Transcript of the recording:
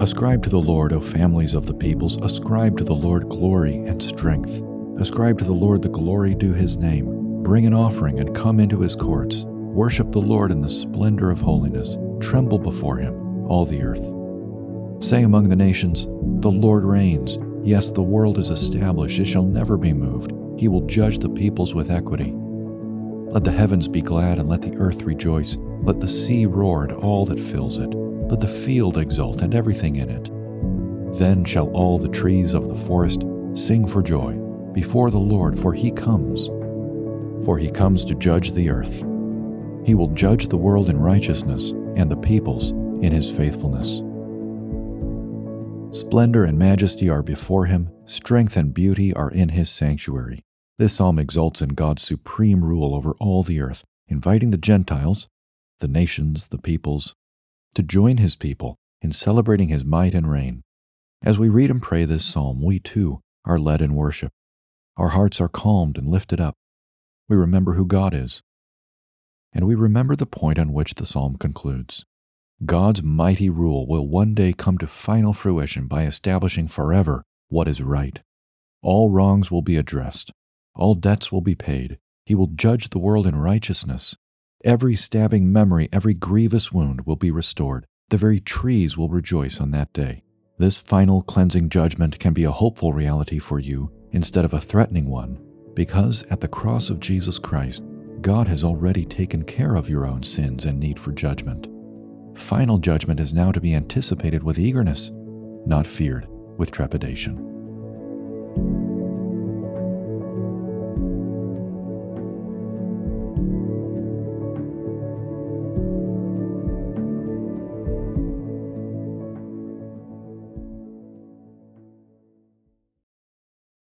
Ascribe to the Lord, O families of the peoples, ascribe to the Lord glory and strength. Ascribe to the Lord the glory due his name. Bring an offering and come into his courts. Worship the Lord in the splendor of holiness. Tremble before him, all the earth. Say among the nations, The Lord reigns. Yes, the world is established, it shall never be moved. He will judge the peoples with equity. Let the heavens be glad and let the earth rejoice. Let the sea roar and all that fills it. Let the field exult and everything in it. Then shall all the trees of the forest sing for joy before the Lord, for he comes. For he comes to judge the earth. He will judge the world in righteousness and the peoples in his faithfulness. Splendor and majesty are before him, strength and beauty are in his sanctuary. This psalm exults in God's supreme rule over all the earth, inviting the Gentiles, the nations, the peoples, to join his people in celebrating his might and reign. As we read and pray this psalm, we too are led in worship. Our hearts are calmed and lifted up. We remember who God is. And we remember the point on which the psalm concludes. God's mighty rule will one day come to final fruition by establishing forever what is right. All wrongs will be addressed. All debts will be paid. He will judge the world in righteousness. Every stabbing memory, every grievous wound will be restored. The very trees will rejoice on that day. This final cleansing judgment can be a hopeful reality for you instead of a threatening one, because at the cross of Jesus Christ, God has already taken care of your own sins and need for judgment. Final judgment is now to be anticipated with eagerness, not feared with trepidation.